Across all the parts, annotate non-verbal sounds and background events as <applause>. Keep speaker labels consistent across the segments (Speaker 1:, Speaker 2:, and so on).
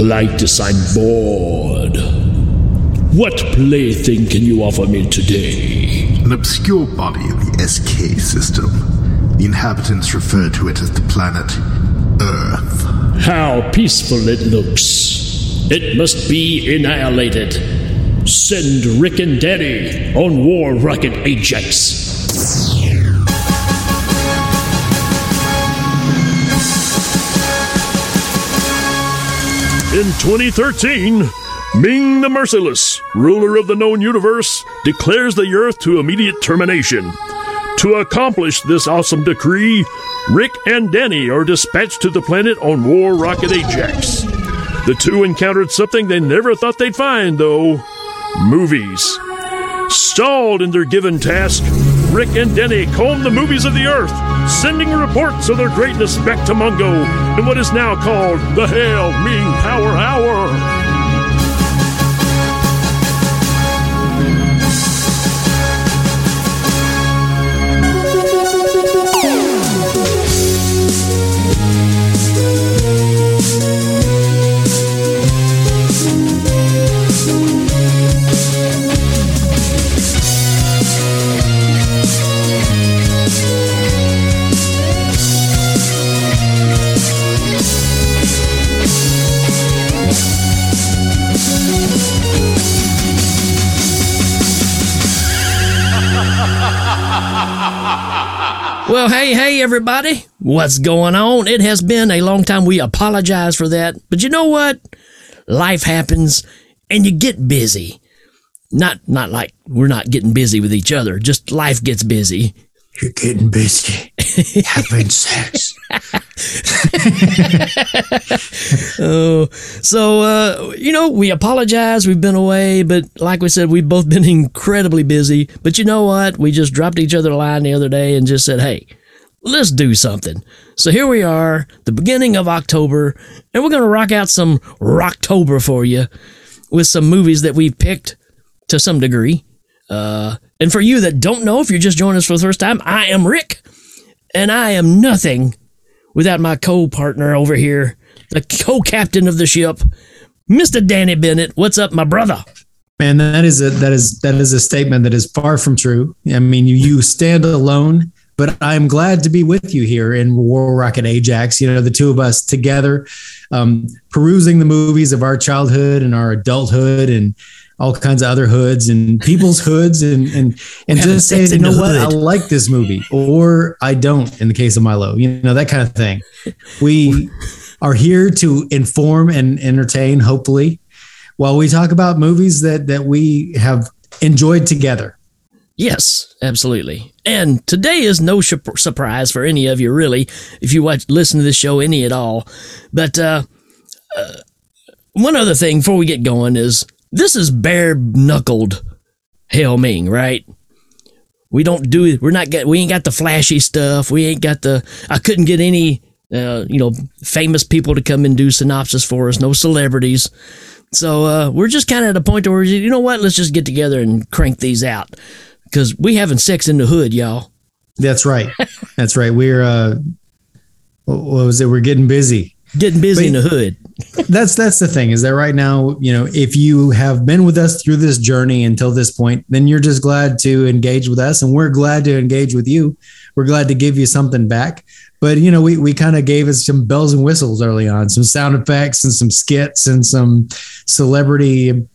Speaker 1: Klytus, I'm bored. What plaything can you offer me today?
Speaker 2: An obscure body in the SK system. The inhabitants refer to it as the planet Earth.
Speaker 1: How peaceful it looks. It must be annihilated. Send Rik and Danny on War Rocket Ajax. In 2013, Ming the Merciless, ruler of the known universe, declares the Earth to immediate termination. To accomplish this awesome decree, Rik and Danny are dispatched to the planet on War Rocket Ajax. The two encountered something they never thought they'd find, though movies. Stalled in their given task, Rik and Danny comb the movies of the Earth, sending reports of their greatness back to Mongo in what is now called the Hail Ming Power Hour.
Speaker 3: Hey, everybody. What's going on? It has been a long time. We apologize for that. But you know what? Life happens and you get busy. Not, not like we're not getting busy with each other. Just life gets busy.
Speaker 4: You're getting busy. <laughs> Having sex. <laughs>
Speaker 3: Oh, so uh, you know, we apologize. We've been away, but like we said, we've both been <laughs> incredibly busy. But you know what? We just dropped each other a line the other day and just said, "Hey, let's do something." So here we are, the beginning of October, and we're gonna rock out some Rocktober for you with some movies that we've picked to some degree. Uh, and for you that don't know, if you're just joining us for the first time, I am Rik, and I am nothing without my co-partner over here, the co-captain of the ship, Mr. Danny Bennett. What's up, my brother?
Speaker 4: Man, that is a that is that is a statement that is far from true. I mean, you you stand alone, but I'm glad to be with you here in War Rocket Ajax. You know, the two of us together, um, perusing the movies of our childhood and our adulthood and all kinds of other hoods and people's <laughs> hoods and and and just
Speaker 3: saying,
Speaker 4: you know what, I like this movie or I don't. In the case of Milo, you know that kind of thing. We are here to inform and entertain, hopefully, while we talk about movies that that we have enjoyed together.
Speaker 3: Yes, absolutely. And today is no surprise for any of you, really, if you watch, listen to this show any at all. But uh, uh, one other thing before we get going is this is bare knuckled Hail Ming, right? We don't do. We're not get. We ain't got the flashy stuff. We ain't got the. I couldn't get any, uh, you know, famous people to come and do synopsis for us. No celebrities. So uh, we're just kind of at a point where you know what? Let's just get together and crank these out because we having sex in the hood, y'all.
Speaker 4: That's right. That's right. We're uh, what was it? We're getting busy.
Speaker 3: Getting busy in the hood.
Speaker 4: that's that's the thing is that right now you know if you have been with us through this journey until this point then you're just glad to engage with us and we're glad to engage with you we're glad to give you something back but you know we, we kind of gave us some bells and whistles early on some sound effects and some skits and some celebrity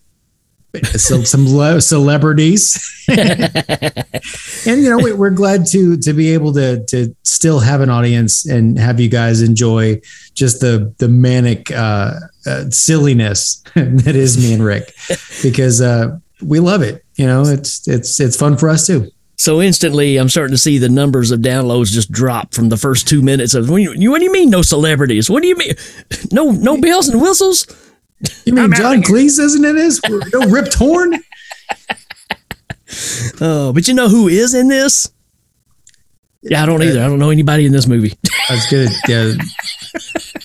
Speaker 4: <laughs> so some le- celebrities <laughs> and you know we, we're glad to to be able to to still have an audience and have you guys enjoy just the the manic uh, uh, silliness <laughs> that is me and Rick because uh, we love it. You know, it's it's it's fun for us too.
Speaker 3: So instantly, I'm starting to see the numbers of downloads just drop from the first two minutes of. What do you, what do you mean, no celebrities? What do you mean, no no bells and whistles?
Speaker 4: You mean John. Cleese isn't in this? <laughs> No Rip Torn?
Speaker 3: Oh, but you know who is in this? Yeah, I don't either. I don't know anybody in this movie.
Speaker 4: That's good. Yeah.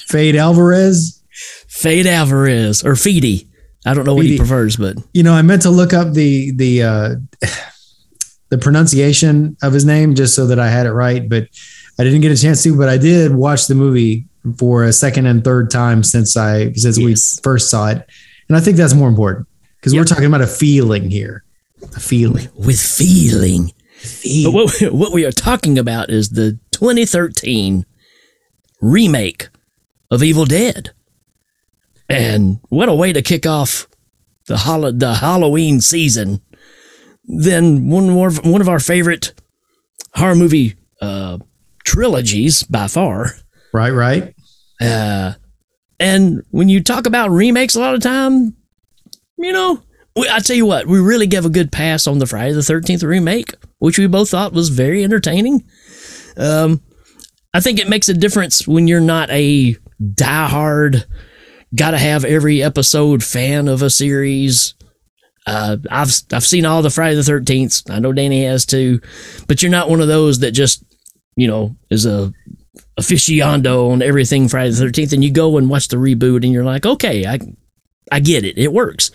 Speaker 4: Fede Alvarez.
Speaker 3: Fede Alvarez or Feedy. I don't know what he prefers, but
Speaker 4: You know, I meant to look up the the uh, the pronunciation of his name just so that I had it right, but I didn't get a chance to. But I did watch the movie for a second and third time since I since
Speaker 3: Yes.
Speaker 4: we first saw it, and I think that's more important because we're talking about a feeling here, a feeling.
Speaker 3: with feeling. But
Speaker 4: Feeling.
Speaker 3: what, what we are talking about is the 2013 remake of Evil Dead. And what a way to kick off the, hol- the Halloween season. Then one more, one of our favorite horror movie uh, trilogies by far.
Speaker 4: Right, right.
Speaker 3: Uh, and when you talk about remakes, a lot of time, you know, we, I tell you what, we really gave a good pass on the Friday the Thirteenth remake, which we both thought was very entertaining. Um, I think it makes a difference when you're not a diehard, gotta have every episode fan of a series. Uh, I've I've seen all the Friday the Thirteenth. I know Danny has too, but you're not one of those that just you know is a aficionado on everything Friday the 13th and you go and watch the reboot and you're like, okay, I, I get it. It works.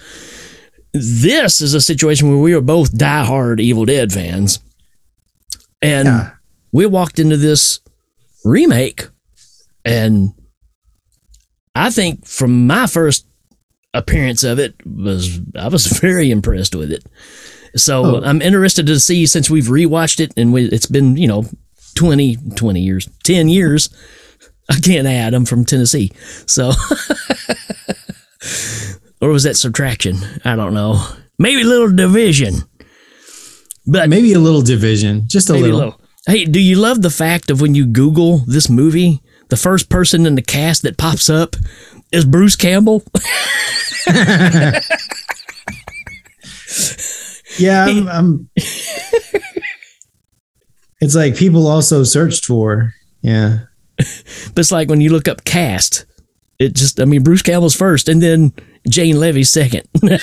Speaker 3: This is a situation where we are both diehard Evil Dead fans. And
Speaker 4: Yeah.
Speaker 3: we walked into this remake and I think from my first appearance of it was I was <laughs> very impressed with it. So
Speaker 4: Oh.
Speaker 3: I'm interested to see since we've rewatched it and we, it's been, you know, 20, 20 years, 10 years. I can't add. I'm from Tennessee. So, <laughs> or was that subtraction? I don't know. Maybe a little division. But
Speaker 4: Maybe a little division, just a little.
Speaker 3: little. Hey, do you love the fact of when you Google this movie, the first person in the cast that pops up is Bruce Campbell? <laughs> <laughs>
Speaker 4: Yeah, I'm, I'm It's like people also searched for. Yeah. <laughs>
Speaker 3: But it's like when you look up cast, it just, I mean, Bruce Campbell's first and then Jane Levy's second. <laughs>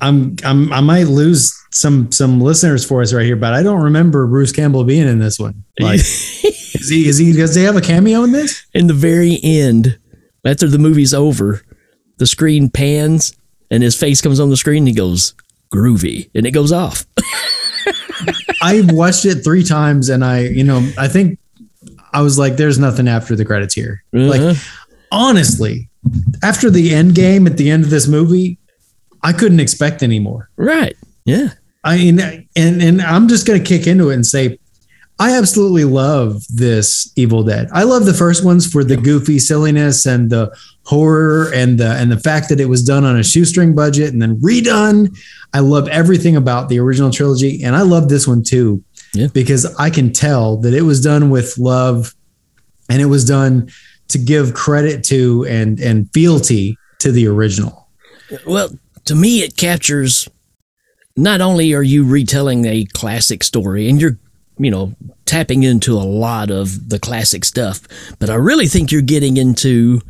Speaker 4: I'm I'm I might lose some some listeners for us right here, but I don't remember Bruce Campbell being in this one. <laughs> Like is he is he does he have a cameo in this?
Speaker 3: in the very end, after the movie's over, the screen pans and his face comes on the screen and he goes, groovy, and it goes off.
Speaker 4: I watched it three times and I, you know, I think I was like, there's nothing after the credits here. Like
Speaker 3: Uh-huh.
Speaker 4: honestly, after the end game at the end of this movie, I couldn't expect anymore.
Speaker 3: right. Yeah.
Speaker 4: I mean, and and I'm just gonna kick into it and say, I absolutely love this Evil Dead. I love the first ones for the goofy silliness and the horror and the and the fact that it was done on a shoestring budget and then redone. I love everything about the original trilogy, and I love this one too,
Speaker 3: Yeah.
Speaker 4: because I can tell that it was done with love, and it was done to give credit to and and fealty to the original.
Speaker 3: Well, to me, it captures not only are you retelling a classic story and you're, you know, tapping into a lot of the classic stuff, but I really think you're getting into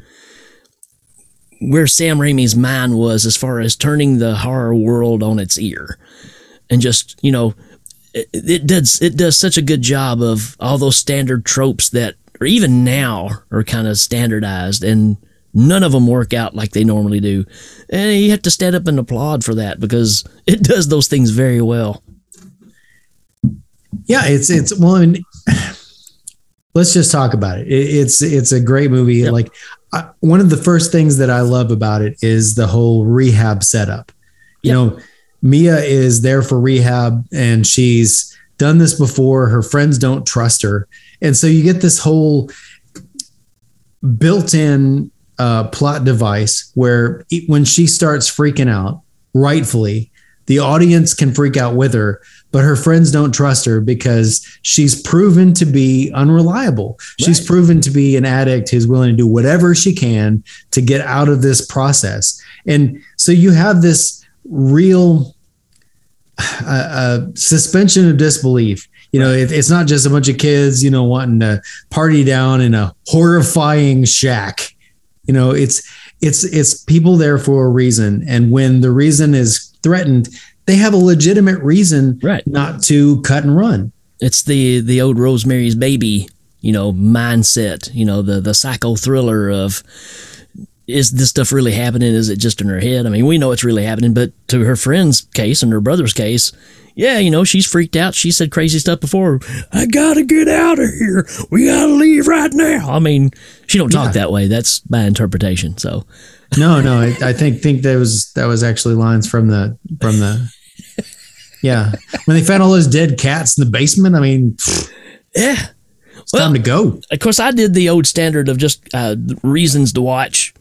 Speaker 3: where Sam Raimi's mind was as far as turning the horror world on its ear. And just, you know, it, it does it does such a good job of all those standard tropes that or even now are kind of standardized and none of them work out like they normally do. And you have to stand up and applaud for that because it does those things very well
Speaker 4: Yeah, it's it's well, I <sighs> let's just talk about it. it it's it's a great movie.
Speaker 3: Yep.
Speaker 4: Like I, one of the first things that I love about it is the whole rehab setup. You
Speaker 3: Yep.
Speaker 4: know, Mia is there for rehab, and she's done this before. Her friends don't trust her, and so you get this whole built-in uh, plot device where e- when she starts freaking out, rightfully, the audience can freak out with her, but her friends don't trust her because she's proven to be unreliable. She's proven to be an addict who's willing to do whatever she can to get out of this process. And so you have this real uh, uh, suspension of disbelief. You know, it, it's not just a bunch of kids, you know, wanting to party down in a horrifying shack. You know, it's it's it's people there for a reason, and when the reason is threatened, they have a legitimate reason
Speaker 3: Right.
Speaker 4: not to cut and run.
Speaker 3: it's the the old rosemary's baby you know mindset you know the the psycho thriller of is this stuff really happening is it just in her head i mean we know it's really happening but to her friend's case and her brother's case yeah, you know, she's freaked out. She said crazy stuff before. I gotta get out of here. We gotta leave right now. I mean, she don't talk
Speaker 4: Yeah.
Speaker 3: that way. That's my interpretation. So
Speaker 4: No, no, I, I think think that was that was actually lines from the from the. Yeah, when they found all those dead cats in the basement, I mean, yeah, it's
Speaker 3: yeah.
Speaker 4: time to go.
Speaker 3: Of course, I did the old standard of just uh, reasons to watch.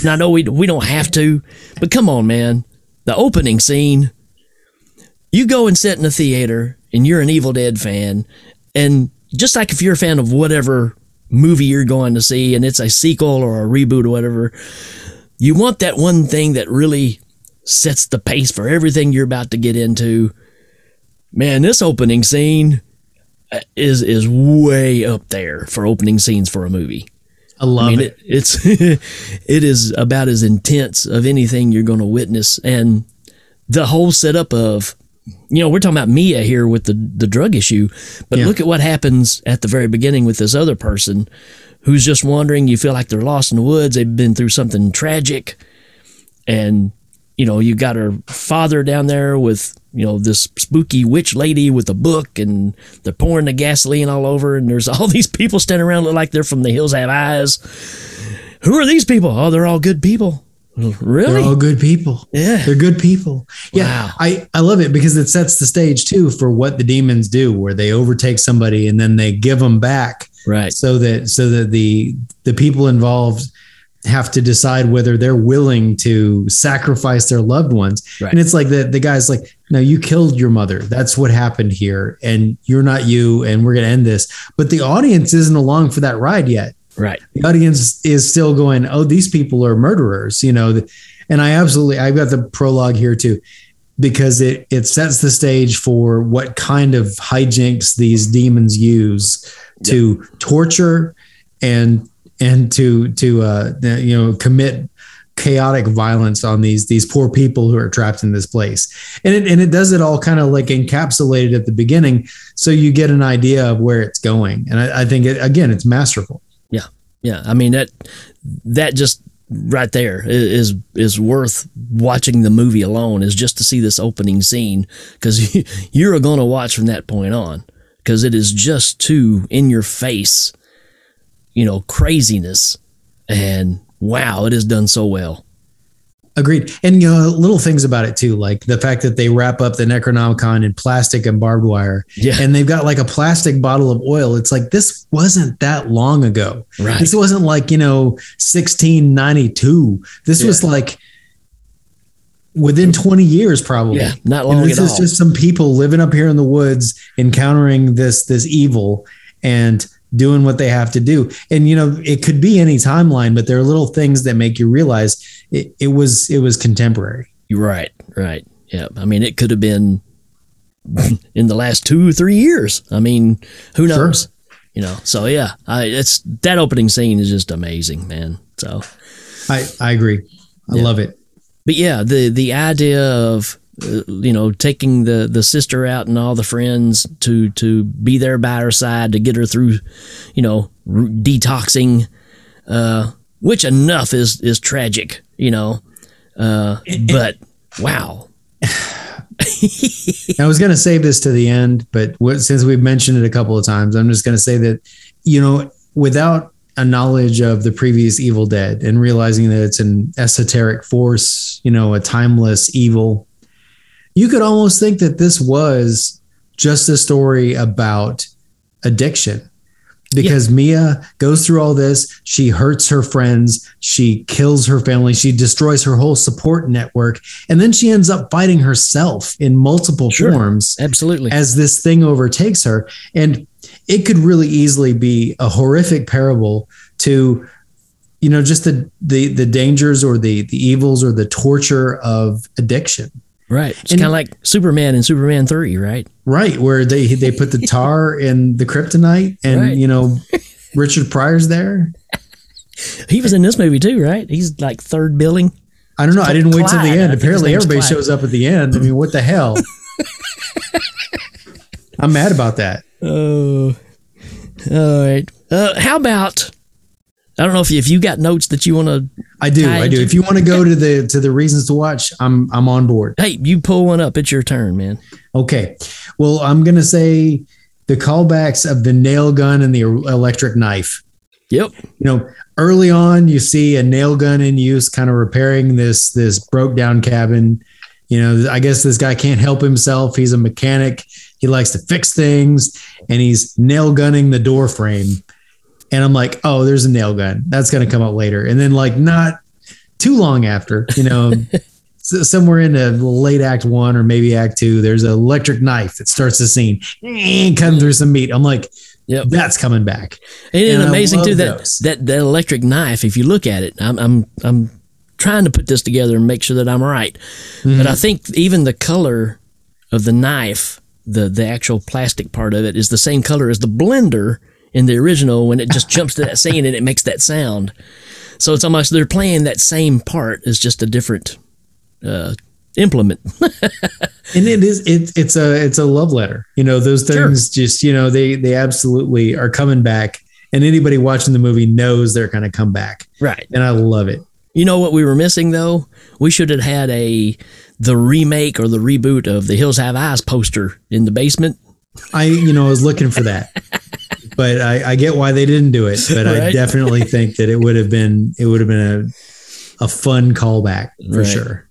Speaker 3: And I know we we don't have to, but come on, man. The opening scene. You go and sit in a theater, and you're an Evil Dead fan, and just like if you're a fan of whatever movie you're going to see, and it's a sequel or a reboot or whatever, you want that one thing that really sets the pace for everything you're about to get into. Man, this opening scene uh, is is way up there for opening scenes for a movie.
Speaker 4: I love
Speaker 3: I mean,
Speaker 4: it.
Speaker 3: it, it's <laughs> it is about as intense of anything you're going to witness, and the whole setup of, you know, we're talking about Mia here with the the drug issue, but
Speaker 4: Yeah.
Speaker 3: look at what happens at the very beginning with this other person, who's just wandering. You feel like they're lost in the woods. They've been through something tragic, and you know you got her father down there with you know this spooky witch lady with a book and they're pouring the gasoline all over and there's all <laughs> these people standing around look like they're from the hills have eyes who are these people oh they're all good people really
Speaker 4: They're all good people.
Speaker 3: Yeah.
Speaker 4: They're good people. Yeah.
Speaker 3: Wow.
Speaker 4: I, I love it because it sets the stage too for what the demons do, where they overtake somebody and then they give them back
Speaker 3: right
Speaker 4: so that so that the the people involved have to decide whether they're willing to sacrifice their loved ones.
Speaker 3: Right.
Speaker 4: And it's like the the guy's like, no, you killed your mother. That's what happened here, and you're not you, and we're gonna end this. But the audience isn't along for that ride yet
Speaker 3: right.
Speaker 4: The audience is still going, oh, these people are murderers, you know. And I absolutely, I've got the prologue here too, because it it sets the stage for what kind of hijinks these demons use to torture and and to to uh, you know commit chaotic violence on these these poor people who are trapped in this place. And it and it does it all kind of like encapsulated at the beginning so you get an idea of where it's going. And i, I think it, again it's masterful
Speaker 3: yeah i mean that that just right there is is worth watching the movie alone is just to see this opening scene because <laughs> you're going to watch from that point on because it is just too in your face you know craziness. And wow it is done so well
Speaker 4: Agreed. And you know, little things about it too, like the fact that they wrap up the Necronomicon in plastic and barbed wire.
Speaker 3: Yeah.
Speaker 4: And they've got like a plastic bottle of oil. It's like this wasn't that long ago.
Speaker 3: Right.
Speaker 4: This wasn't like, you know, 1692. This was like within 20 years probably.
Speaker 3: Yeah, not
Speaker 4: And
Speaker 3: long
Speaker 4: this
Speaker 3: at
Speaker 4: is
Speaker 3: all.
Speaker 4: just some people living up here in the woods encountering this this evil and doing what they have to do. And you know, it could be any timeline, but there are little things that make you realize it, it was it was contemporary.
Speaker 3: Right, right. Yeah. I mean, it could have been <laughs> in the last two, three years. I mean, who
Speaker 4: Sure.
Speaker 3: knows? You know, so yeah, I, it's that opening scene is just amazing, man. So,
Speaker 4: I I agree. I
Speaker 3: Yeah.
Speaker 4: love it.
Speaker 3: but yeah, the the idea of uh, you know taking the the sister out and all the friends to to be there by her side to get her through, you know, r- detoxing, uh, which enough is is tragic, you know, uh, but wow, <laughs>
Speaker 4: I was going to save this to the end, but what, since we've mentioned it a couple of times, I'm just going to say that, you know, without a knowledge of the previous Evil Dead and realizing that it's an esoteric force, you know, a timeless evil, you could almost think that this was just a story about addiction. Because Mia goes through all this, she hurts her friends, she kills her family, she destroys her whole support network, and then she ends up fighting herself in multiple
Speaker 3: Sure.
Speaker 4: forms
Speaker 3: absolutely,
Speaker 4: as this thing overtakes her. And it could really easily be a horrific parable to, you know, just the the the dangers or the the evils or the torture of addiction.
Speaker 3: Right. It's kind of like Superman and Superman Three, right?
Speaker 4: Right, where they they put the tar in the kryptonite, and
Speaker 3: Right.
Speaker 4: you know, Richard Pryor's there.
Speaker 3: He was in this movie too, right? He's like third billing.
Speaker 4: I don't know. I didn't wait till the end. Apparently, everybody
Speaker 3: Clyde.
Speaker 4: shows up at the end. I mean, what the hell? <laughs> I'm mad about that.
Speaker 3: Oh, all right. Uh, how about I don't know if you, if you got notes that you want to.
Speaker 4: I do. I do. If you want to go to the to the reasons to watch, I'm I'm on board.
Speaker 3: Hey, you pull one up. It's your turn, man.
Speaker 4: Okay. Well, I'm gonna say the callbacks of the nail gun and the electric knife.
Speaker 3: Yep.
Speaker 4: You know, early on, you see a nail gun in use, kind of repairing this this broke down cabin. You know, I guess this guy can't help himself. He's a mechanic. He likes to fix things, and he's nail gunning the door frame. And I'm like, oh, there's a nail gun. That's gonna come up later. And then, like, not too long after, you know, <laughs> somewhere in the late act one or maybe act two, there's an electric knife that starts the scene, and cutting through some meat. I'm like,
Speaker 3: Yep.
Speaker 4: that's coming back.
Speaker 3: Isn't
Speaker 4: And
Speaker 3: it amazing too that,
Speaker 4: those.
Speaker 3: that that electric knife? If you look at it, I'm I'm I'm trying to put this together and make sure that I'm right.
Speaker 4: Mm-hmm.
Speaker 3: But I think even the color of the knife, the the actual plastic part of it, is the same color as the blender in the original when it just jumps to that scene and it makes that sound. So it's almost they're playing that same part as just a different uh, implement. <laughs>
Speaker 4: and it is it, it's a it's a love letter you know those
Speaker 3: Sure.
Speaker 4: things just you know they they absolutely are coming back and anybody watching the movie knows they're going to come back
Speaker 3: right.
Speaker 4: and i love it
Speaker 3: You know what we were missing though? We should have had a the remake or the reboot of the Hills Have Eyes poster in the basement.
Speaker 4: i you know i was looking for that <laughs> but i i get why they didn't do it but i definitely think that it would have been it would have been a a fun callback for
Speaker 3: Right.
Speaker 4: sure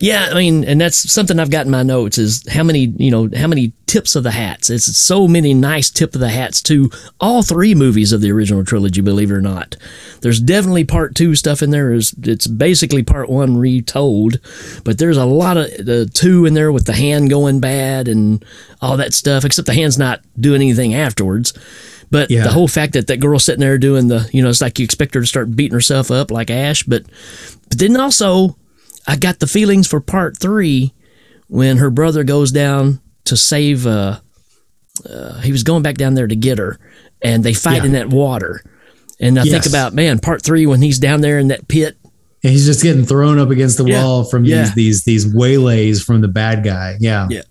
Speaker 3: Yeah, I mean, and that's something I've got in my notes is how many, you know, how many tips of the hats. It's so many nice tip of the hats to all three movies of the original trilogy, believe it or not. There's definitely part two stuff in there. Is It's basically part one retold, but there's a lot of the two in there with the hand going bad and all that stuff, except the hand's not doing anything afterwards. But
Speaker 4: Yeah.
Speaker 3: the whole fact that that girl sitting there doing the, you know, it's like you expect her to start beating herself up like Ash, but but then also I got the feelings for part three when her brother goes down to save. Uh, uh, he was going back down there to get her, and they fight
Speaker 4: Yeah.
Speaker 3: in that water. And I think about man, part three when he's down there in that pit.
Speaker 4: and he's just getting thrown up against the
Speaker 3: Yeah.
Speaker 4: wall from
Speaker 3: Yeah.
Speaker 4: these these these waylays from the bad guy yeah
Speaker 3: Yeah.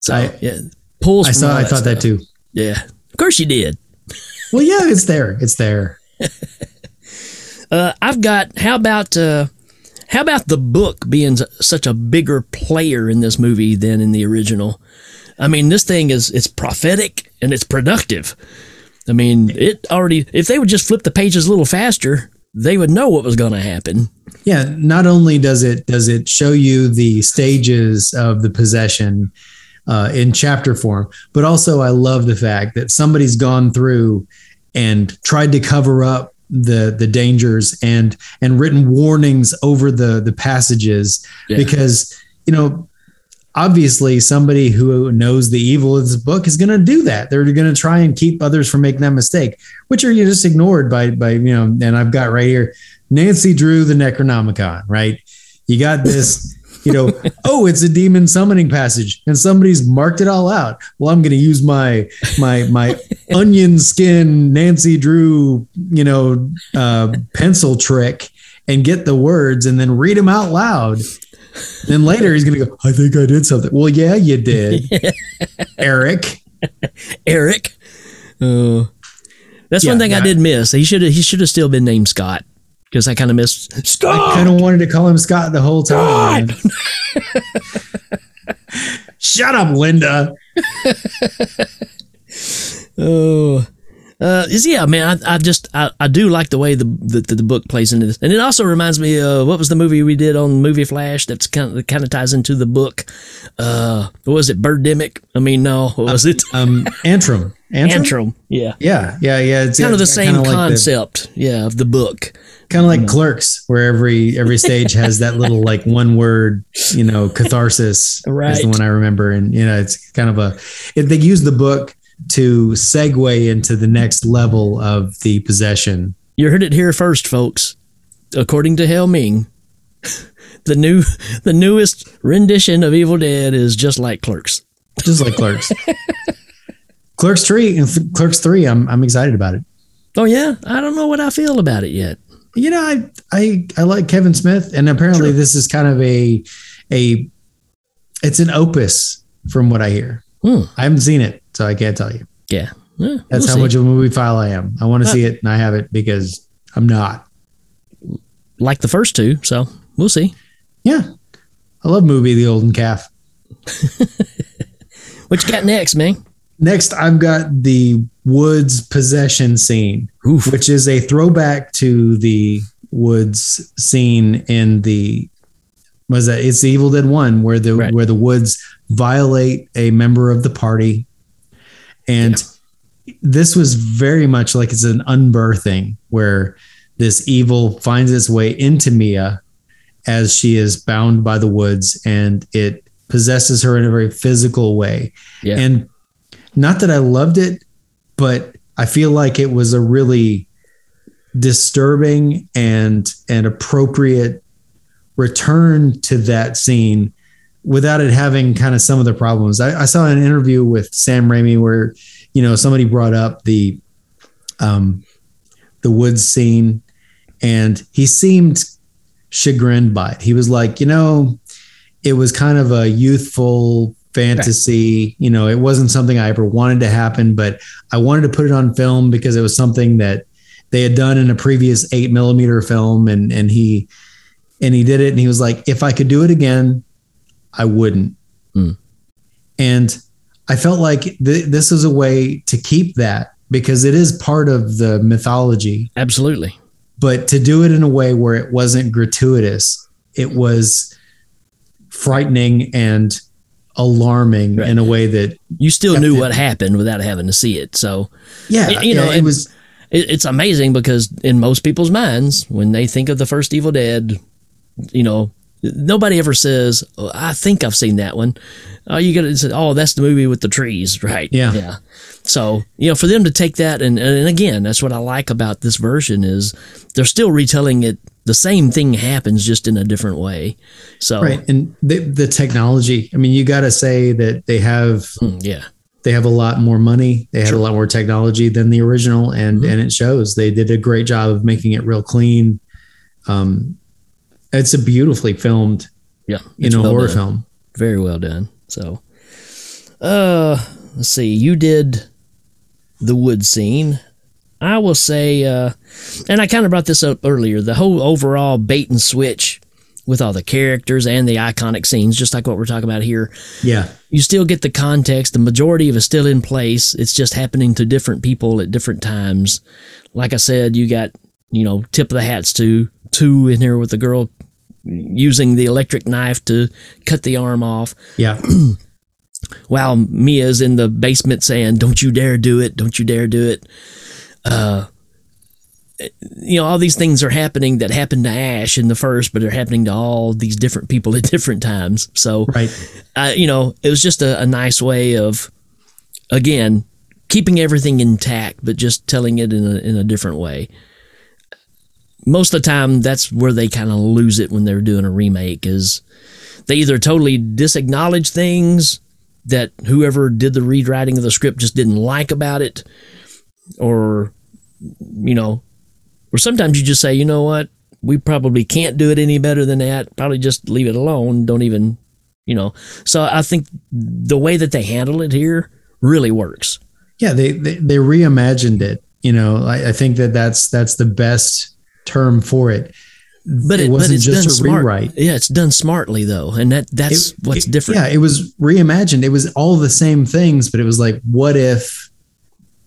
Speaker 3: So
Speaker 4: I-
Speaker 3: yeah, pulls.
Speaker 4: i saw i thought that too
Speaker 3: Yeah, of course you did.
Speaker 4: Well yeah it's there it's there <laughs>
Speaker 3: Uh, I've got. How about uh, how about the book being such a bigger player in this movie than in the original? I mean, this thing is it's prophetic and it's productive. I mean, it already. If they would just flip the pages a little faster, they would know what was going to happen.
Speaker 4: Yeah, not only does it does it show you the stages of the possession uh, in chapter form, but also I love the fact that somebody's gone through and tried to cover up the the dangers and and written warnings over the the passages
Speaker 3: Yeah.
Speaker 4: because you know obviously somebody who knows the evil of this book is going to do that. They're going to try and keep others from making that mistake which are you just ignored by by you know and i've got right here nancy drew the necronomicon right? You got this you know oh it's a demon summoning passage and somebody's marked it all out well i'm going to use my my my onion skin nancy drew you know uh pencil trick and get the words and then read them out loud then later he's gonna go, I think I did something. Well, yeah, you did. <laughs> Eric.
Speaker 3: Eric. Uh, that's
Speaker 4: Yeah,
Speaker 3: one thing I
Speaker 4: yeah.
Speaker 3: did miss. He should have. He should have still been named Scott because I kind of missed Scott.
Speaker 4: I kind of wanted to call him Scott the whole time. <laughs> Shut up, Linda. <laughs>
Speaker 3: Oh, uh, is yeah, man. I, I just I, I do like the way the, the the book plays into this, and it also reminds me of what was the movie we did on Movie Flash that's kind of that kind of ties into the book. Uh, what was it Birdemic? I mean, no, what was it?
Speaker 4: Um, Antrum. Antrum.
Speaker 3: Antrum. Yeah,
Speaker 4: Yeah, yeah, yeah. It's
Speaker 3: kind of the
Speaker 4: kinda
Speaker 3: same
Speaker 4: like the-
Speaker 3: concept. yeah, of the book.
Speaker 4: kind of like Clerks, where every every stage has that little like one word, you know, catharsis. Is
Speaker 3: Right.
Speaker 4: the one I remember, and you know, it's kind of a. If they use the book to segue into the next level of the possession.
Speaker 3: You heard it here first, folks. According to Hail Ming, <laughs> the new the newest rendition of Evil Dead is just like Clerks.
Speaker 4: just like Clerks. <laughs> Clerks three and Clerks three. I'm I'm excited about it.
Speaker 3: Oh yeah, I don't know what I feel about it yet.
Speaker 4: You know, I I I like Kevin Smith, and apparently this is kind of a a it's an opus from what I hear.
Speaker 3: Hmm.
Speaker 4: I haven't seen it, so I can't tell you.
Speaker 3: Yeah, Yeah,
Speaker 4: That's
Speaker 3: we'll
Speaker 4: how
Speaker 3: see.
Speaker 4: much of a movie file I am. I want to see it, and I have it because I'm not.
Speaker 3: like the first two. So we'll see.
Speaker 4: Yeah. I love movie The Olden Calf. <laughs>
Speaker 3: What you got next, man?
Speaker 4: Next, I've got the Woods possession scene,
Speaker 3: Oof.
Speaker 4: which is a throwback to the Woods scene in the was that it's the Evil Dead one where the
Speaker 3: Right.
Speaker 4: where the Woods violate a member of the party, and this was very much like it's an unbirthing where this evil finds its way into Mia as she is bound by the woods and it possesses her in a very physical way.
Speaker 3: Yeah.
Speaker 4: And not that I loved it, but I feel like it was a really disturbing and and appropriate return to that scene without it having kind of some of the problems. I, I saw an interview with Sam Raimi where, you know, somebody brought up the um the woods scene and he seemed chagrined by it. He was like, you know, it was kind of a youthful fantasy. You know, it wasn't something I ever wanted to happen, but I wanted to put it on film because it was something that they had done in a previous eight millimeter film, and and he and he did it, and he was like, if I could do it again, I wouldn't.
Speaker 3: Hmm.
Speaker 4: And I felt like th- this is a way to keep that because it is part of the mythology
Speaker 3: Absolutely.
Speaker 4: but to do it in a way where it wasn't gratuitous, it was frightening and alarming
Speaker 3: Right.
Speaker 4: in a way that
Speaker 3: You still knew
Speaker 4: it-
Speaker 3: what happened without having to see it. So
Speaker 4: yeah,
Speaker 3: you know,
Speaker 4: it
Speaker 3: and-
Speaker 4: was
Speaker 3: it's amazing because in most people's minds, when they think of the first Evil Dead, you know, nobody ever says, oh, "I think I've seen that one." Oh, you got to say, "Oh, that's the movie with the trees," right?
Speaker 4: Yeah.
Speaker 3: yeah. So you know, for them to take that and and again, that's what I like about this version is they're still retelling it. The same thing happens just in a different way. So
Speaker 4: right and the, the technology. I mean, you got to say that they have
Speaker 3: mm, yeah,
Speaker 4: they have a lot more money, they have a lot more technology than the original, and
Speaker 3: Mm-hmm.
Speaker 4: and it shows. They did a great job of making it real clean. Um, it's a beautifully filmed,
Speaker 3: yeah,
Speaker 4: you know,
Speaker 3: well
Speaker 4: horror
Speaker 3: done.
Speaker 4: film.
Speaker 3: very well done. So, uh, let's see. You did the wood scene. I will say, uh, and I kind of brought this up earlier. The whole overall bait and switch with all the characters and the iconic scenes, just like what we're talking about here.
Speaker 4: Yeah,
Speaker 3: You still get the context. The majority of it's still in place. It's just happening to different people at different times. Like I said, you got you know tip of the hats to two in here with the girl using the electric knife to cut the arm off
Speaker 4: yeah, <clears throat>
Speaker 3: while Mia's in the basement saying, "Don't you dare do it! Don't you dare do it!" Uh, you know, all these things are happening that happened to Ash in the first, but they're happening to all these different people <laughs> at different times. So,
Speaker 4: right.
Speaker 3: uh, you know, it was just a, a nice way of, again, keeping everything intact, but just telling it in a in a different way. Most of the time, that's where they kind of lose it when they're doing a remake. Is they either totally disacknowledge things that whoever did the rewriting of the script just didn't like about it, or you know, or sometimes you just say, you know what, we probably can't do it any better than that. Probably just leave it alone. Don't even, you know. So I think the way that they handle it here really works.
Speaker 4: yeah they, they they reimagined it you know I, I think that that's that's the best term for it.
Speaker 3: But it,
Speaker 4: it wasn't
Speaker 3: but it's
Speaker 4: just
Speaker 3: done
Speaker 4: a
Speaker 3: smart.
Speaker 4: rewrite
Speaker 3: Yeah, it's done smartly though, and that that's
Speaker 4: It-
Speaker 3: what's
Speaker 4: it-
Speaker 3: different.
Speaker 4: yeah it was reimagined. It was all the same things but it was like what if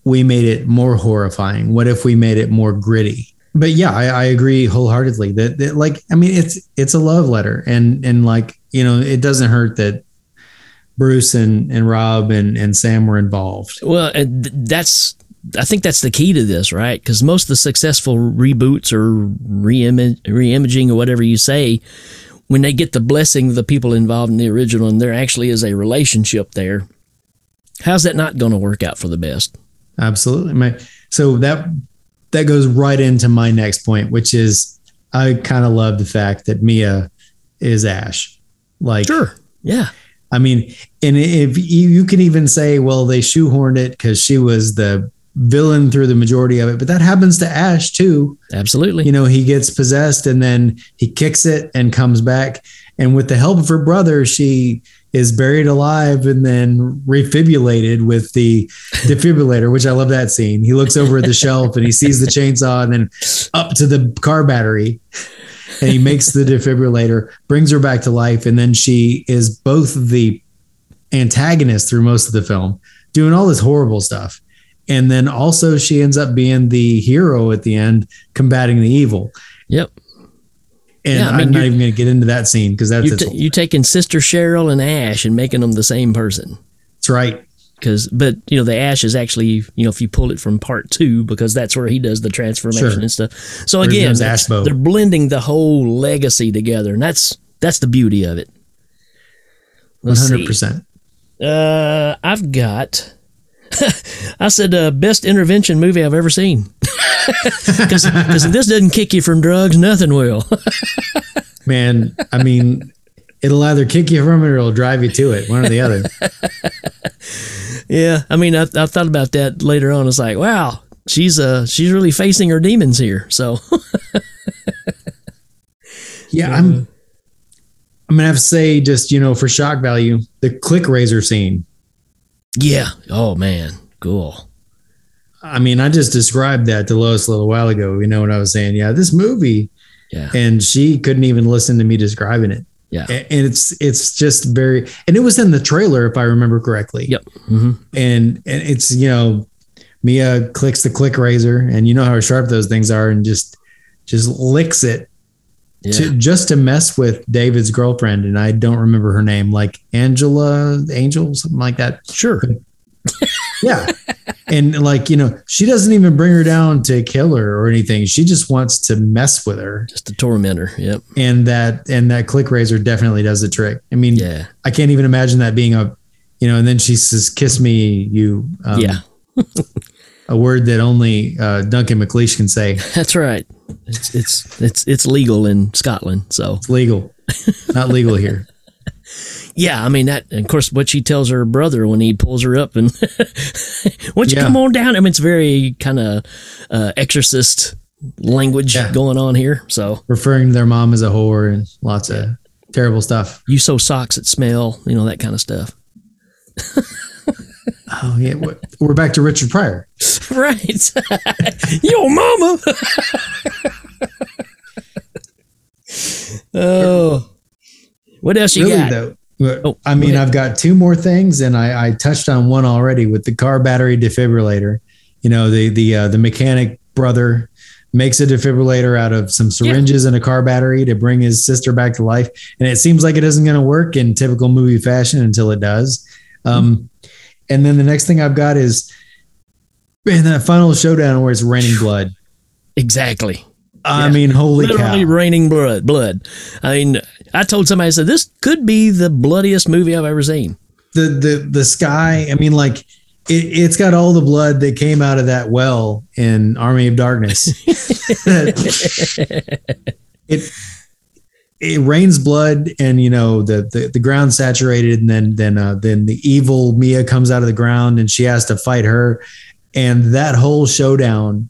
Speaker 4: we made it more horrifying? What if we made it more gritty? But yeah i, I agree wholeheartedly that, that like i mean it's it's a love letter and and like you know it doesn't hurt that bruce and and rob and and sam were involved.
Speaker 3: Well, and th- that's I think that's the key to this, right? Because most of the successful reboots or reimag- reimaging or whatever you say, when they get the blessing of the people involved in the original, and there actually is a relationship there, how's that not going to work out for the best?
Speaker 4: Absolutely. My so that that goes right into my next point, which is I kind of love the fact that Mia is Ash. Like,
Speaker 3: Sure. Yeah.
Speaker 4: I mean, and if you, you can even say, well, they shoehorned it because she was the villain through the majority of it, but that happens to Ash too.
Speaker 3: Absolutely.
Speaker 4: You know, he gets possessed and then he kicks it and comes back. And with the help of her brother, she is buried alive and then refibrillated with the <laughs> defibrillator, which I love that scene. He looks over at the shelf and he sees the chainsaw and then up to the car battery and he makes the defibrillator, brings her back to life. And then she is both the antagonist through most of the film, doing all this horrible stuff. And then also she ends up being the hero at the end, combating the evil.
Speaker 3: Yep.
Speaker 4: And
Speaker 3: Yeah, I mean,
Speaker 4: I'm not even going to get into that scene because that's
Speaker 3: You t- you taking Sister Cheryl and Ash and making them the same person.
Speaker 4: That's right.
Speaker 3: Because, but you know, the Ash is actually, you know, if you pull it from part two, because that's where he does the transformation
Speaker 4: Sure.
Speaker 3: and stuff. So again,
Speaker 4: becomes
Speaker 3: that's-
Speaker 4: Ashbow.
Speaker 3: they're blending the whole legacy together, and that's that's the beauty of it. Let's
Speaker 4: 100%.
Speaker 3: Uh, I've got. <laughs> I said uh, best intervention movie I've ever seen. <laughs> Because if this doesn't kick you from drugs, nothing will. <laughs>
Speaker 4: Man, I mean, it'll either kick you from it or it'll drive you to it, one or the other.
Speaker 3: yeah, I mean, I, I thought about that later on. It's like, wow, she's uh she's really facing her demons here. So
Speaker 4: Yeah, I'm. I'm gonna have to say, just you know, for shock value, the click razor scene.
Speaker 3: Yeah, oh man, cool.
Speaker 4: I mean, I just described that to Lois a little while ago. You know what I was saying? Yeah, this movie,
Speaker 3: Yeah,
Speaker 4: and she couldn't even listen to me describing it.
Speaker 3: yeah,
Speaker 4: And it's it's just very, and it was in the trailer if I remember correctly.
Speaker 3: yep. hmm
Speaker 4: And and it's you know, Mia clicks the click razor, and you know how sharp those things are, and just just licks it
Speaker 3: Yeah,
Speaker 4: to just to mess with David's girlfriend, and I don't remember her name, like Angela, Angel, something like that.
Speaker 3: sure. <laughs>
Speaker 4: Yeah, and like you know, she doesn't even bring her down to kill her or anything. She just wants to mess with her,
Speaker 3: Just a tormentor. Yep.
Speaker 4: and that and that click razor definitely does the trick. I mean,
Speaker 3: Yeah.
Speaker 4: I can't even imagine that being a, you know, and then she says, "Kiss me, you." Um,
Speaker 3: yeah. <laughs>
Speaker 4: a word that only uh, Duncan McLeish can say. <laughs>
Speaker 3: That's right. It's it's it's it's legal in Scotland. So
Speaker 4: It's legal, not legal here. <laughs>
Speaker 3: yeah, I mean that. Of course, what she tells her brother when he pulls her up and, <laughs> "Why don't you
Speaker 4: Yeah.
Speaker 3: come on down?" I mean, it's very kind of uh, exorcist language
Speaker 4: Yeah.
Speaker 3: going on here. So
Speaker 4: referring to their mom as a whore and lots of terrible stuff.
Speaker 3: you sew socks that smell, you know that kind of stuff.
Speaker 4: Oh yeah, we're- back to Richard Pryor. <laughs>
Speaker 3: right. <laughs> Yo, mama. <laughs> oh. What else you
Speaker 4: really
Speaker 3: got?
Speaker 4: though.
Speaker 3: Oh,
Speaker 4: I mean. I've got two more things, and I, I touched on one already with the car battery defibrillator. You know, the the uh, the mechanic brother makes a defibrillator out of some syringes and a car battery to bring his sister back to life, and it seems like it isn't going to work in typical movie fashion until it does. Um, and then the next thing I've got is man, that final showdown where it's raining blood.
Speaker 3: Exactly.
Speaker 4: I
Speaker 3: Yeah.
Speaker 4: mean, holy
Speaker 3: Literally
Speaker 4: cow!
Speaker 3: raining blood. Blood. I mean, I told somebody I said this could be the bloodiest movie I've ever seen.
Speaker 4: the the the sky. I mean, like it, it's got all the blood that came out of that well in Army of Darkness. <laughs> <laughs> it it rains blood, and you know the the, the ground saturated, and then then uh, then the evil Mia comes out of the ground, and she has to fight her, and that whole showdown.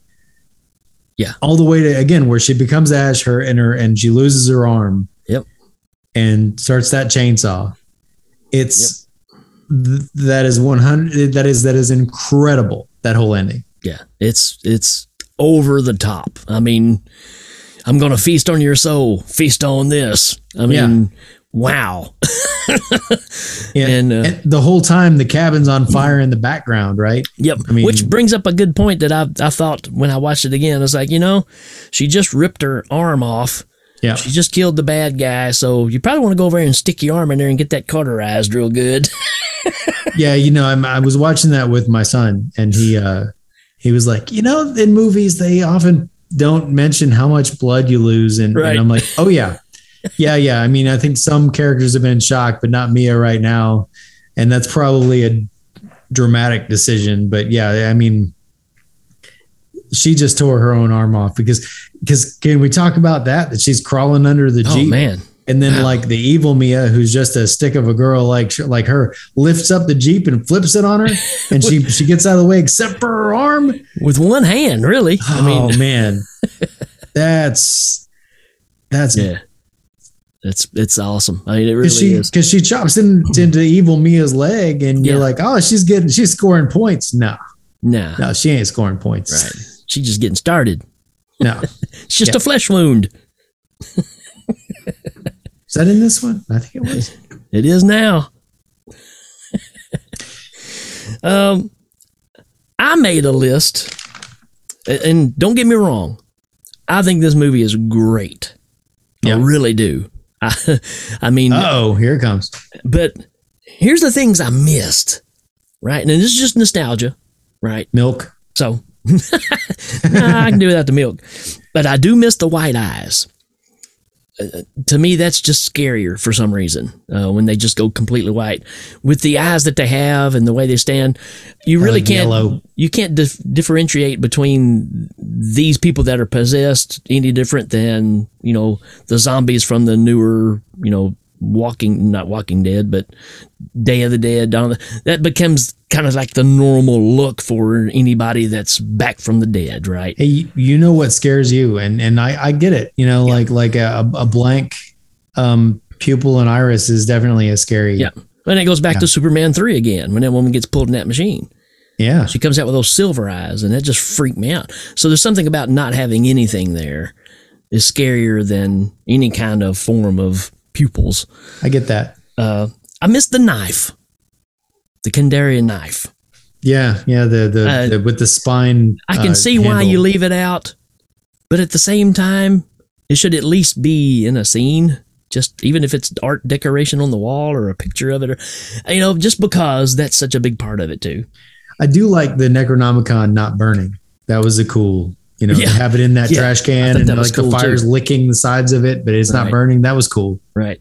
Speaker 3: Yeah.
Speaker 4: all the way to again where she becomes Ash, her and her, and she loses her arm.
Speaker 3: Yep.
Speaker 4: and starts that chainsaw. It's th- that is 100 that is that is incredible that whole ending.
Speaker 3: Yeah, it's it's over the top. I mean, I'm gonna feast on your soul. Feast on this. I mean, wow. <laughs>
Speaker 4: Yeah.
Speaker 3: And, uh,
Speaker 4: And the whole time the cabin's on fire in the background, right?
Speaker 3: Yep.
Speaker 4: I mean-
Speaker 3: Which brings up a good point that I I thought when I watched it again. It's like you know, she just ripped her arm off.
Speaker 4: Yeah.
Speaker 3: She just killed the bad guy. So you probably want to go over there and stick your arm in there and get that cauterized real good. <laughs>
Speaker 4: Yeah, you know, I'm, I was watching that with my son and he uh he was like, "You know, in movies they often don't mention how much blood you lose and,
Speaker 3: Right.
Speaker 4: and I'm like, "Oh yeah. Yeah, yeah. I mean, I think some characters have been shocked, but not Mia right now." And that's probably a dramatic decision, but yeah, I mean she just tore her own arm off because because can we talk about that that she's crawling under the
Speaker 3: oh
Speaker 4: jeep
Speaker 3: man.
Speaker 4: And then like the evil Mia, who's just a stick of a girl like like her, lifts up the jeep and flips it on her, <laughs> and she she gets out of the way except for her arm.
Speaker 3: With one hand, really. I mean,
Speaker 4: oh man, <laughs> that's that's
Speaker 3: yeah. It's it's awesome. I mean, it really
Speaker 4: Because she
Speaker 3: is.
Speaker 4: because she chops in, into evil Mia's leg, and you're like, oh, she's getting she's scoring points. No,
Speaker 3: no,
Speaker 4: no, she ain't scoring points.
Speaker 3: right. She's just getting started.
Speaker 4: No, <laughs>
Speaker 3: It's just
Speaker 4: Yeah.
Speaker 3: a flesh wound.
Speaker 4: Is that in this one? I think it was.
Speaker 3: It is now. <laughs> um, I made a list, and don't get me wrong, I think this movie is great. I really do. I, <laughs> I mean,
Speaker 4: Oh, here it comes.
Speaker 3: but here's the things I missed, right? And this is just nostalgia, right?
Speaker 4: Milk.
Speaker 3: So <laughs> nah, I can do without the milk, but I do miss the white eyes. Uh, to me, that's just scarier for some reason uh, when they just go completely white. With the eyes that they have and the way they stand, you really
Speaker 4: like
Speaker 3: can't
Speaker 4: yellow.
Speaker 3: you can't dif- differentiate between these people that are possessed any different than you know the zombies from the newer you know Walking not Walking Dead, but Day of the Dead. Dawn that becomes kind of like the normal look for anybody that's back from the dead, right?
Speaker 4: Hey, you- know what scares you, and and I I get it. You know, like like a, a blank um pupil and iris is definitely a scary.
Speaker 3: Yeah. And it goes back to Superman 3 again when that woman gets pulled in that machine.
Speaker 4: yeah.
Speaker 3: She comes out with those silver eyes, and that just freaked me out. So there's something about not having anything there is scarier than any kind of form of pupils.
Speaker 4: I get that.
Speaker 3: Uh, I missed the knife, the Kandarian knife.
Speaker 4: Yeah, yeah. The the,
Speaker 3: Uh,
Speaker 4: the with the spine.
Speaker 3: I can
Speaker 4: uh,
Speaker 3: see why you leave it out, but at the same time, it should at least be in a scene. Just even if it's art decoration on the wall or a picture of it, or you know, just because that's such a big part of it too.
Speaker 4: I do like the Necronomicon not burning. That was a cool. You know,
Speaker 3: Yeah.
Speaker 4: have it in that
Speaker 3: Yeah.
Speaker 4: trash can and like the fire's
Speaker 3: too.
Speaker 4: licking the sides of it, but it's not burning. That was cool.
Speaker 3: Right.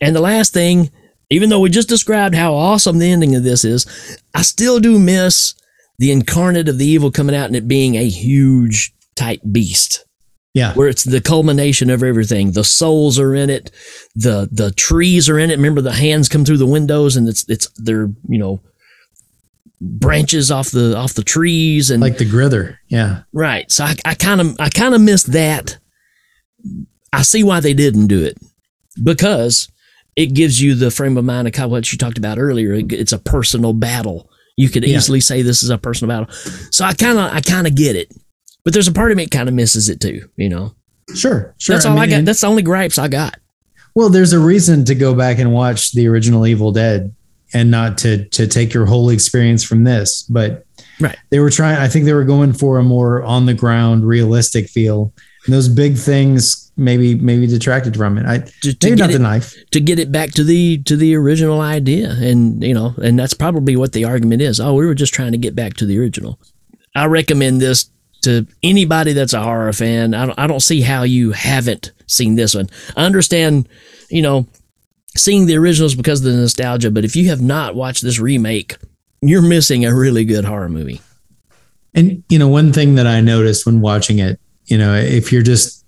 Speaker 3: And the last thing, even though we just described how awesome the ending of this is, I still do miss the incarnate of the evil coming out and it being a huge type beast.
Speaker 4: Yeah.
Speaker 3: Where it's the culmination of everything. The souls are in it. The the trees are in it. Remember the hands come through the windows and it's it's they're, you know, branches off the off the trees and
Speaker 4: Like the Grither. Yeah.
Speaker 3: Right. So I, I kind of I kind of missed that. I see why they didn't do it because it gives you the frame of mind of kind of what you talked about earlier. It's a personal battle. You could
Speaker 4: Yeah.
Speaker 3: easily say this is a personal battle. So I kind of I kind of get it, but there's a part of me that kind of misses it too. You know,
Speaker 4: Sure. Sure.
Speaker 3: that's all I,
Speaker 4: mean,
Speaker 3: got. That's the only gripes I got.
Speaker 4: Well, there's a reason to go back and watch the original Evil Dead and not to to take your whole experience from this. But
Speaker 3: Right.
Speaker 4: they were trying. I think they were going for a more on the ground, realistic feel. And those big things maybe maybe detracted from it. I
Speaker 3: To, to
Speaker 4: maybe not
Speaker 3: it,
Speaker 4: the knife.
Speaker 3: to get it back to the to the original idea and you know and that's probably what the argument is oh we were just trying to get back to the original i recommend this to anybody that's a horror fan i don't, I don't see how you haven't seen this one i understand you know seeing the originals because of the nostalgia but if you have not watched this remake you're missing a really good horror movie
Speaker 4: And you know, one thing that I noticed when watching it, you know, if you're just,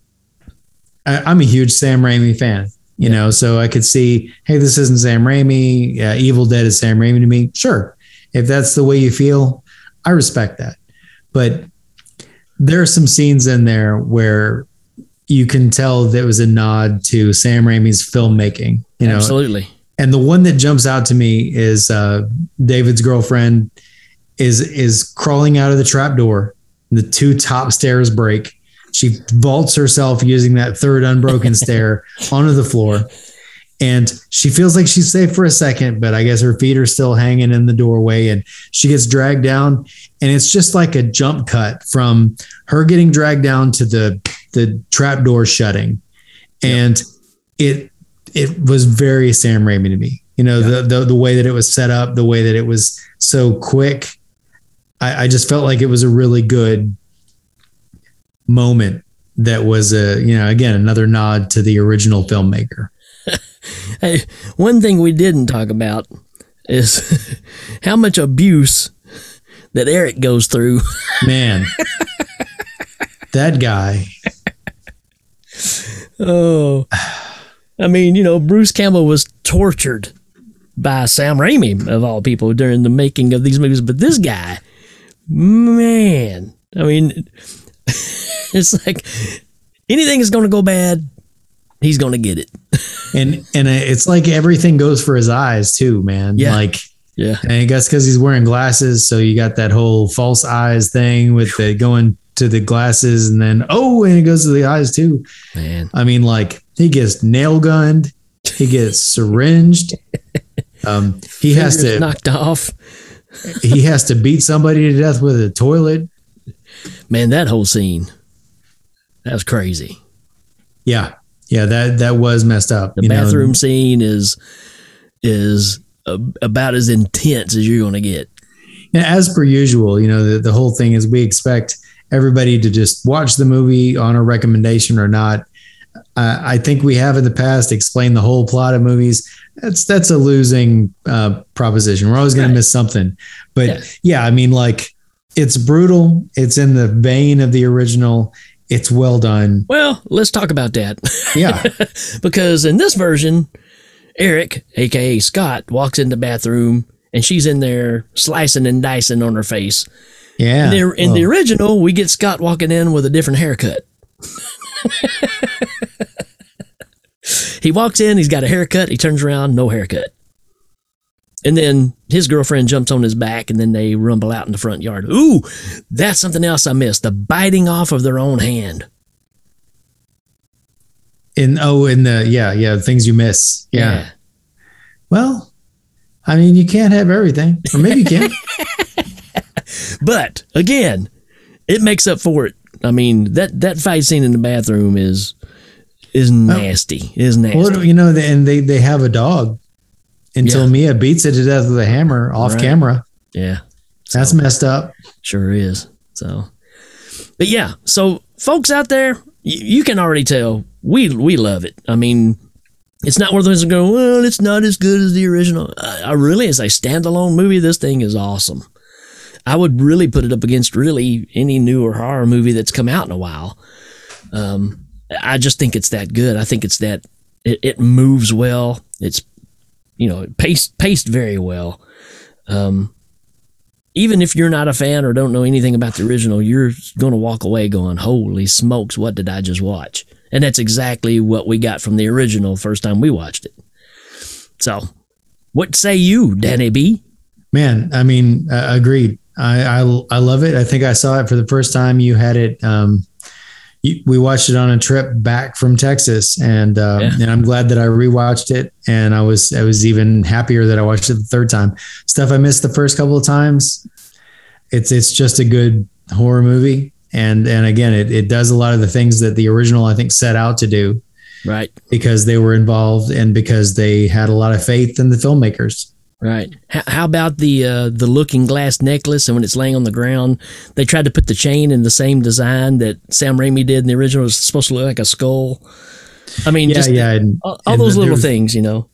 Speaker 4: I, I'm a huge Sam Raimi fan, you know, so I could see, hey, this isn't Sam Raimi. Uh, Evil Dead is Sam Raimi to me. Sure, if that's the way you feel, I respect that. But there are some scenes in there where you can tell that was a nod to Sam Raimi's filmmaking. You know,
Speaker 3: absolutely
Speaker 4: and the one that jumps out to me is uh, David's girlfriend is is crawling out of the trap door. The two top stairs break. She vaults herself using that third unbroken <laughs> stair onto the floor. And she feels like she's safe for a second, but I guess her feet are still hanging in the doorway and she gets dragged down. And it's just like a jump cut from her getting dragged down to the the trap door shutting. And it it was very Sam Raimi to me. You know, the, the the way that it was set up, the way that it was so quick. I, I just felt like it was a really good moment that was a, you know, again, another nod to the original filmmaker. <laughs>
Speaker 3: Hey, one thing we didn't talk about is <laughs> how much abuse that Eric goes through. <laughs>
Speaker 4: Man, that guy.
Speaker 3: Oh, I mean, you know, Bruce Campbell was tortured by Sam Raimi of all people during the making of these movies, but this guy, man, I mean, <laughs> it's like anything is going to go bad. he's gonna get it. <laughs>
Speaker 4: and and it's like everything goes for his eyes too, man.
Speaker 3: Yeah.
Speaker 4: Like
Speaker 3: Yeah.
Speaker 4: and I guess because he's wearing glasses, so you got that whole false eyes thing with the going to the glasses, and then oh, and it goes to the eyes too.
Speaker 3: Man.
Speaker 4: I mean, like he gets nail gunned, he gets syringed. <laughs> Um, he has to
Speaker 3: knocked off.
Speaker 4: he has to beat somebody to death with a toilet.
Speaker 3: Man, that whole scene. That was crazy.
Speaker 4: Yeah, yeah, that that was messed up.
Speaker 3: The
Speaker 4: you know.
Speaker 3: bathroom scene is is about as intense as you're gonna get.
Speaker 4: And as per usual, you know, the, the whole thing is we expect everybody to just watch the movie on a recommendation or not. Uh, I think we have in the past explained the whole plot of movies. That's that's a losing uh, proposition. We're always going
Speaker 3: Right.
Speaker 4: to miss something. But
Speaker 3: Yeah.
Speaker 4: yeah, I mean, like it's brutal. It's in the vein of the original. It's well done.
Speaker 3: Well, let's talk about that.
Speaker 4: Yeah, <laughs>
Speaker 3: because in this version, Eric, aka Scott, walks in the bathroom and she's in there slicing and dicing on her face.
Speaker 4: Yeah.
Speaker 3: In, the, in the
Speaker 4: Oh,
Speaker 3: original, we get Scott walking in with a different haircut. he walks in, he's got a haircut, he turns around, no haircut. And then his girlfriend jumps on his back and then they rumble out in the front yard. Ooh, that's something else I missed. The biting off of their own hand.
Speaker 4: in oh, in the yeah, yeah, things you miss. yeah. Well, I mean, you can't have everything, or maybe you can. <laughs>
Speaker 3: But again, it makes up for it. I mean, that that fight scene in the bathroom is is nasty. Is nasty.
Speaker 4: Well, you know, and they they have a dog until
Speaker 3: Yeah.
Speaker 4: Mia beats it to death with a hammer off
Speaker 3: Right.
Speaker 4: camera.
Speaker 3: yeah,
Speaker 4: That's messed up.
Speaker 3: sure is. So, but yeah, so folks out there, you, you can already tell we we love it. I mean, it's not one of those that go, well, it's not as good as the original. I, I really, as a standalone movie, this thing is awesome. I would really put it up against really any newer horror movie that's come out in a while. Um, I just think it's that good. I think it's that it, it moves well. It's you know paced paced very well. Um, even if you're not a fan or don't know anything about the original, you're going to walk away going, "Holy smokes, what did I just watch?" And that's exactly what we got from the original first time we watched it. So, what say you, Danny B?
Speaker 4: Man, I mean, uh, agreed. I, I I love it. I think I saw it for the first time. You had it. Um, you, we watched it on a trip back from Texas, and uh,
Speaker 3: Yeah.
Speaker 4: and I'm glad that I rewatched it. And I was I was even happier that I watched it the third time. Stuff I missed the first couple of times. It's it's just a good horror movie, and and again, it it does a lot of the things that the original I think set out to do
Speaker 3: Right,
Speaker 4: because they were involved and because they had a lot of faith in the filmmakers.
Speaker 3: Right. How, how about the uh, the looking glass necklace? And when it's laying on the ground, they tried to put the chain in the same design that Sam Raimi did in the original. It was supposed to look like a skull. I mean,
Speaker 4: Yeah,
Speaker 3: just
Speaker 4: yeah. And,
Speaker 3: all, all
Speaker 4: and
Speaker 3: those little
Speaker 4: was-
Speaker 3: things, you know.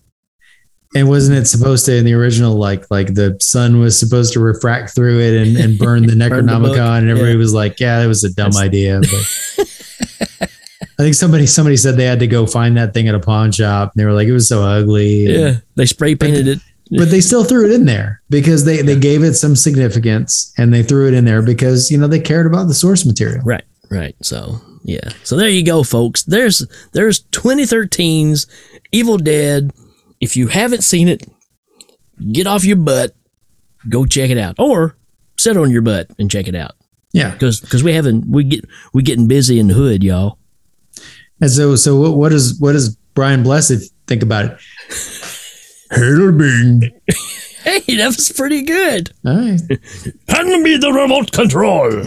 Speaker 4: And wasn't it supposed to in the original like like the sun was supposed to refract through it and, and burn the <laughs>
Speaker 3: Burn the
Speaker 4: Necronomicon and everybody
Speaker 3: yeah.
Speaker 4: was like, yeah, that was a dumb
Speaker 3: That's-
Speaker 4: idea. But <laughs> I think somebody somebody said they had to go find that thing at a pawn shop and they were like, it was so ugly.
Speaker 3: Yeah, they spray painted it.
Speaker 4: But they still threw it in there because they, they gave it some significance and they threw it in there because you know they cared about the source material.
Speaker 3: Right, right. So yeah. So there you go, folks. There's there's 2013's Evil Dead. If you haven't seen it, get off your butt, go check it out, or sit on your butt and check it out.
Speaker 4: Yeah.
Speaker 3: Because because we haven't we get we getting busy in the hood, y'all.
Speaker 4: And so so what, what does what does Brian Blessed think about it? <laughs> Hello, Bing.
Speaker 3: Hey, that was pretty good.
Speaker 4: All right.
Speaker 1: Hand me the remote control.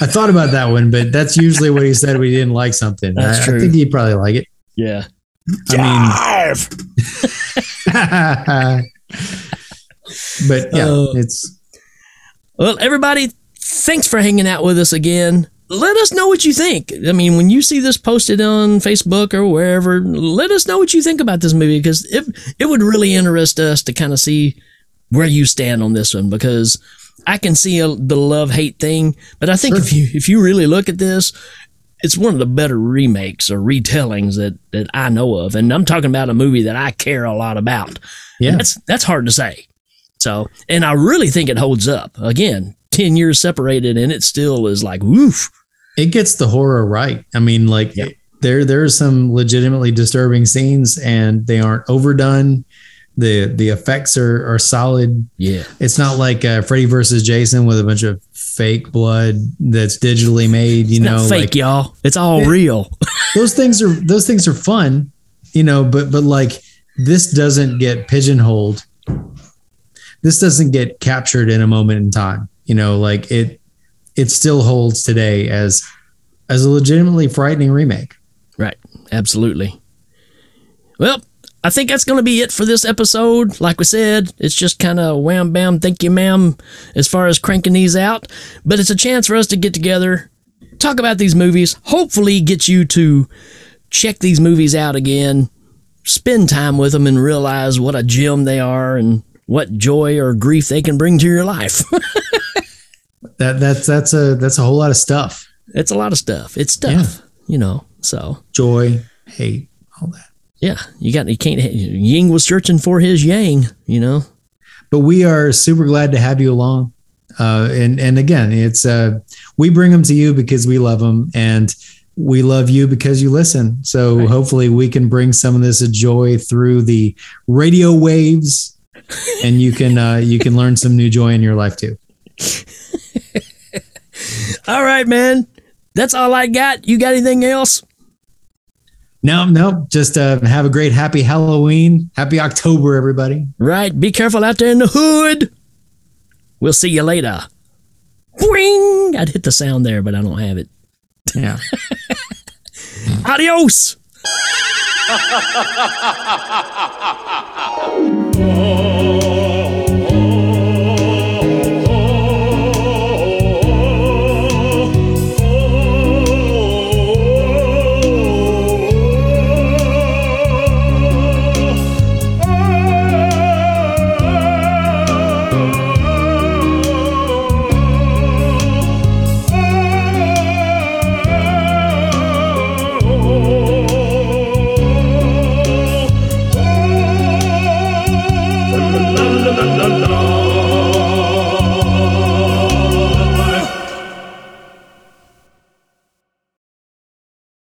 Speaker 4: I thought about that one, but that's usually what he said We didn't like something.
Speaker 3: That's
Speaker 4: I,
Speaker 3: true.
Speaker 4: I think he'd probably like it.
Speaker 3: Yeah.
Speaker 4: I
Speaker 1: Jive.
Speaker 4: mean, <laughs> but yeah,
Speaker 3: Oh.
Speaker 4: it's
Speaker 3: Well, everybody, thanks for hanging out with us again. Let us know what you think. I mean, when you see this posted on Facebook or wherever, let us know what you think about this movie because it it would really interest us to kind of see where you stand on this one because I can see a, the love hate thing, but I think
Speaker 4: Sure.
Speaker 3: if you if you really look at this, it's one of the better remakes or retellings that that I know of, and I'm talking about a movie that I care a lot about.
Speaker 4: yeah,
Speaker 3: That's that's hard to say. So, and I really think it holds up. Again, ten years separated, and it still is like woof.
Speaker 4: It gets the horror right. I mean, like
Speaker 3: Yeah.
Speaker 4: there there are some legitimately disturbing scenes, and they aren't overdone. the The effects are are solid.
Speaker 3: Yeah.
Speaker 4: It's not like uh, Freddy versus Jason with a bunch of fake blood that's digitally made. You know,
Speaker 3: Not fake,
Speaker 4: like
Speaker 3: y'all. It's all
Speaker 4: Yeah.
Speaker 3: real. <laughs>
Speaker 4: those things are those things are fun. You know, but but like this doesn't get pigeonholed. This doesn't get captured in a moment in time. You know, like it it still holds today as as a legitimately frightening remake.
Speaker 3: Right. Absolutely. Well, I think that's going to be it for this episode. Like we said, it's just kind of wham bam, thank you, ma'am, as far as cranking these out. But it's a chance for us to get together, talk about these movies, hopefully get you to check these movies out again, spend time with them, and realize what a gem they are and what joy or grief they can bring to your life. <laughs>
Speaker 4: That that's that's a that's a whole lot of stuff.
Speaker 3: it's a lot of stuff. It's stuff, you know. So
Speaker 4: Joy, hate, all that.
Speaker 3: yeah, you got you can't. Ying was searching for his yang, you know.
Speaker 4: but we are super glad to have you along. Uh, and and again, it's uh, we bring them to you because we love them, and we love you because you listen. So
Speaker 3: Right.
Speaker 4: hopefully, we can bring some of this joy through the radio waves, and you can uh, you can learn some new joy in your life too. <laughs>
Speaker 3: All right, man. That's all I got. You got anything else?
Speaker 4: No, no, just uh, have a great happy Halloween, happy October, everybody.
Speaker 3: Right. Be careful out there in the hood. We'll see you later. Boing! I'd hit the sound there, but I don't have it.
Speaker 4: Yeah. <laughs>
Speaker 3: Adios. <laughs>